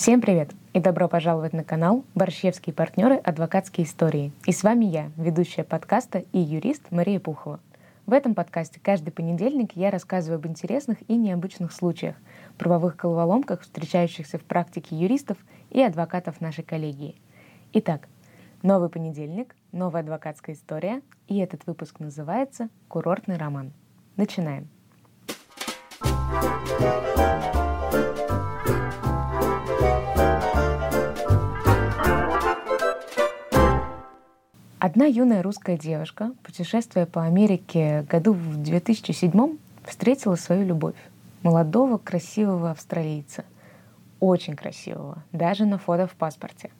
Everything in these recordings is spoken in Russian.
Всем привет и добро пожаловать на канал «Борщевские партнеры. Адвокатские истории». И с вами я, ведущая подкаста и юрист Мария Пухова. В этом подкасте каждый понедельник я рассказываю об интересных и необычных случаях, правовых головоломках, встречающихся в практике юристов и адвокатов нашей коллегии. Итак, новый понедельник, новая адвокатская история, и этот выпуск называется «Курортный роман». Начинаем. Одна юная русская девушка, путешествуя по Америке году в 2007 встретила свою любовь. Молодого, красивого австралийца. Очень красивого, даже на фото в паспорте.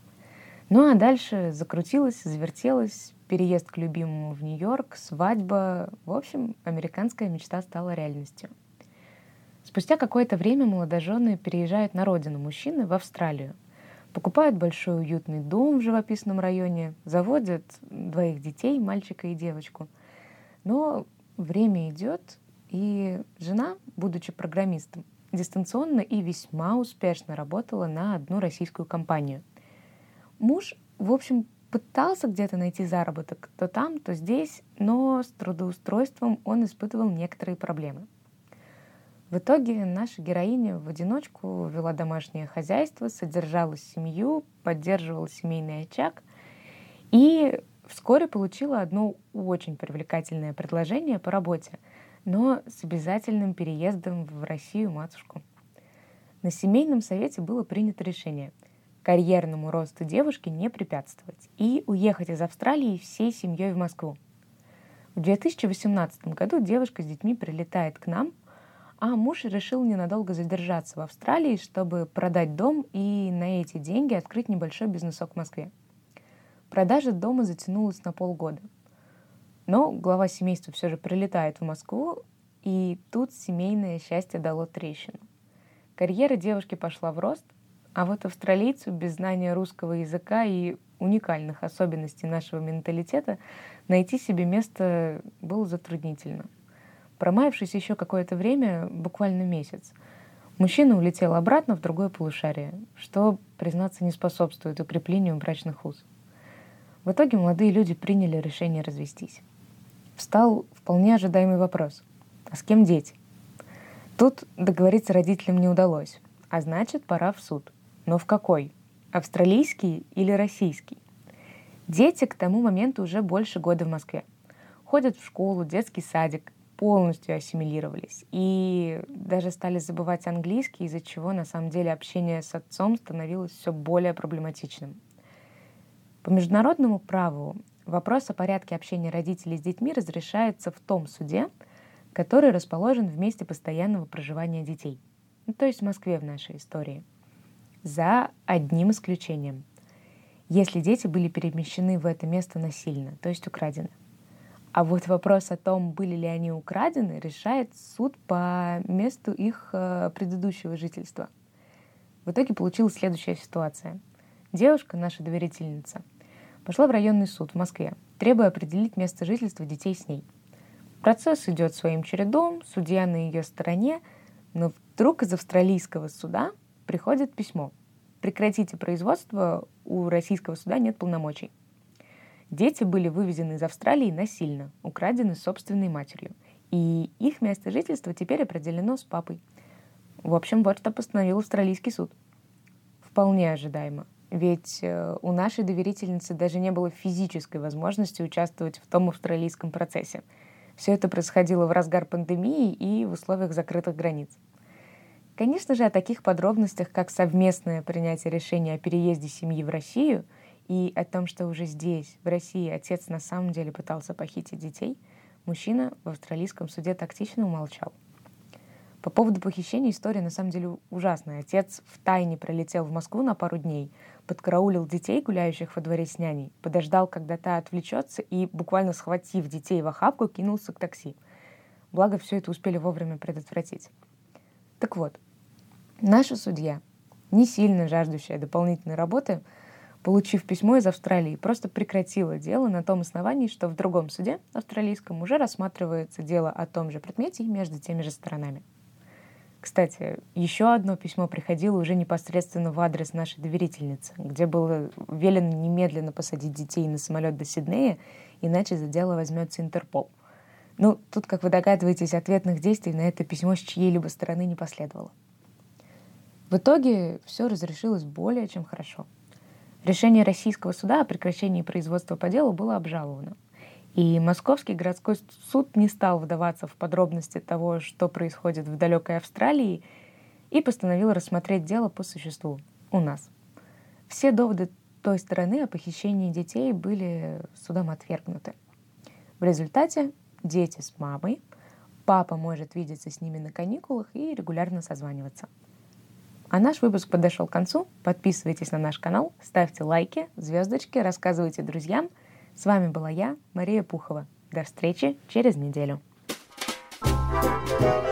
Ну а дальше закрутилась, завертелась, переезд к любимому в Нью-Йорк, свадьба. В общем, американская мечта стала реальностью. Спустя какое-то время молодожены переезжают на родину мужчины в Австралию – покупают большой уютный дом в живописном районе, заводят двоих детей, мальчика и девочку. Но время идет, и жена, будучи программистом, дистанционно и весьма успешно работала на одну российскую компанию. Муж, в общем, пытался где-то найти заработок то там, то здесь, но с трудоустройством он испытывал некоторые проблемы – в итоге наша героиня в одиночку вела домашнее хозяйство, содержала семью, поддерживала семейный очаг и вскоре получила одно очень привлекательное предложение по работе, но с обязательным переездом в Россию матушку. На семейном совете было принято решение карьерному росту девушки не препятствовать и уехать из Австралии всей семьей в Москву. В 2018 году девушка с детьми прилетает к нам – а муж решил ненадолго задержаться в Австралии, чтобы продать дом и на эти деньги открыть небольшой бизнесок в Москве. Продажа дома затянулась на полгода. Но глава семейства все же прилетает в Москву, и тут семейное счастье дало трещину. Карьера девушки пошла в рост, а вот австралийцу без знания русского языка и уникальных особенностей нашего менталитета найти себе место было затруднительно – Промаявшись еще какое-то время, буквально месяц, мужчина улетел обратно в другое полушарие, что, признаться, не способствует укреплению брачных уз. В итоге молодые люди приняли решение развестись. Встал вполне ожидаемый вопрос. А с кем дети? Тут договориться родителям не удалось, а значит, пора в суд. Но в какой? Австралийский или российский? Дети к тому моменту уже больше года в Москве. Ходят в школу, детский садик, полностью ассимилировались и даже стали забывать английский, из-за чего на самом деле общение с отцом становилось все более проблематичным. По международному праву вопрос о порядке общения родителей с детьми разрешается в том суде, который расположен в месте постоянного проживания детей, ну, то есть в Москве в нашей истории, за одним исключением. Если дети были перемещены в это место насильно, то есть украдены. А вот вопрос о том, были ли они украдены, решает суд по месту их э, предыдущего жительства. В итоге получилась следующая ситуация. Девушка, наша доверительница, пошла в районный суд в Москве, требуя определить место жительства детей с ней. Процесс идет своим чередом, судья на ее стороне, но вдруг из австралийского суда приходит письмо. Прекратите производство, у российского суда нет полномочий. Дети были вывезены из Австралии насильно, украдены собственной матерью. И их место жительства теперь определено с папой. В общем, вот что постановил австралийский суд. Вполне ожидаемо. Ведь э, у нашей доверительницы даже не было физической возможности участвовать в том австралийском процессе. Все это происходило в разгар пандемии и в условиях закрытых границ. Конечно же, о таких подробностях, как совместное принятие решения о переезде семьи в Россию – и о том, что уже здесь, в России, отец на самом деле пытался похитить детей, мужчина в австралийском суде тактично умолчал. По поводу похищения история на самом деле ужасная. Отец в тайне пролетел в Москву на пару дней, подкараулил детей, гуляющих во дворе с няней, подождал, когда та отвлечется и, буквально схватив детей в охапку, кинулся к такси. Благо, все это успели вовремя предотвратить. Так вот, наша судья, не сильно жаждущая дополнительной работы, получив письмо из Австралии, просто прекратила дело на том основании, что в другом суде, австралийском, уже рассматривается дело о том же предмете между теми же сторонами. Кстати, еще одно письмо приходило уже непосредственно в адрес нашей доверительницы, где было велено немедленно посадить детей на самолет до Сиднея, иначе за дело возьмется Интерпол. Ну, тут, как вы догадываетесь, ответных действий на это письмо с чьей-либо стороны не последовало. В итоге все разрешилось более чем хорошо. Решение российского суда о прекращении производства по делу было обжаловано. И Московский городской суд не стал вдаваться в подробности того, что происходит в далекой Австралии, и постановил рассмотреть дело по существу у нас. Все доводы той стороны о похищении детей были судом отвергнуты. В результате дети с мамой, папа может видеться с ними на каникулах и регулярно созваниваться. А наш выпуск подошел к концу. Подписывайтесь на наш канал, ставьте лайки, звездочки, рассказывайте друзьям. С вами была я, Мария Пухова. До встречи через неделю. thank you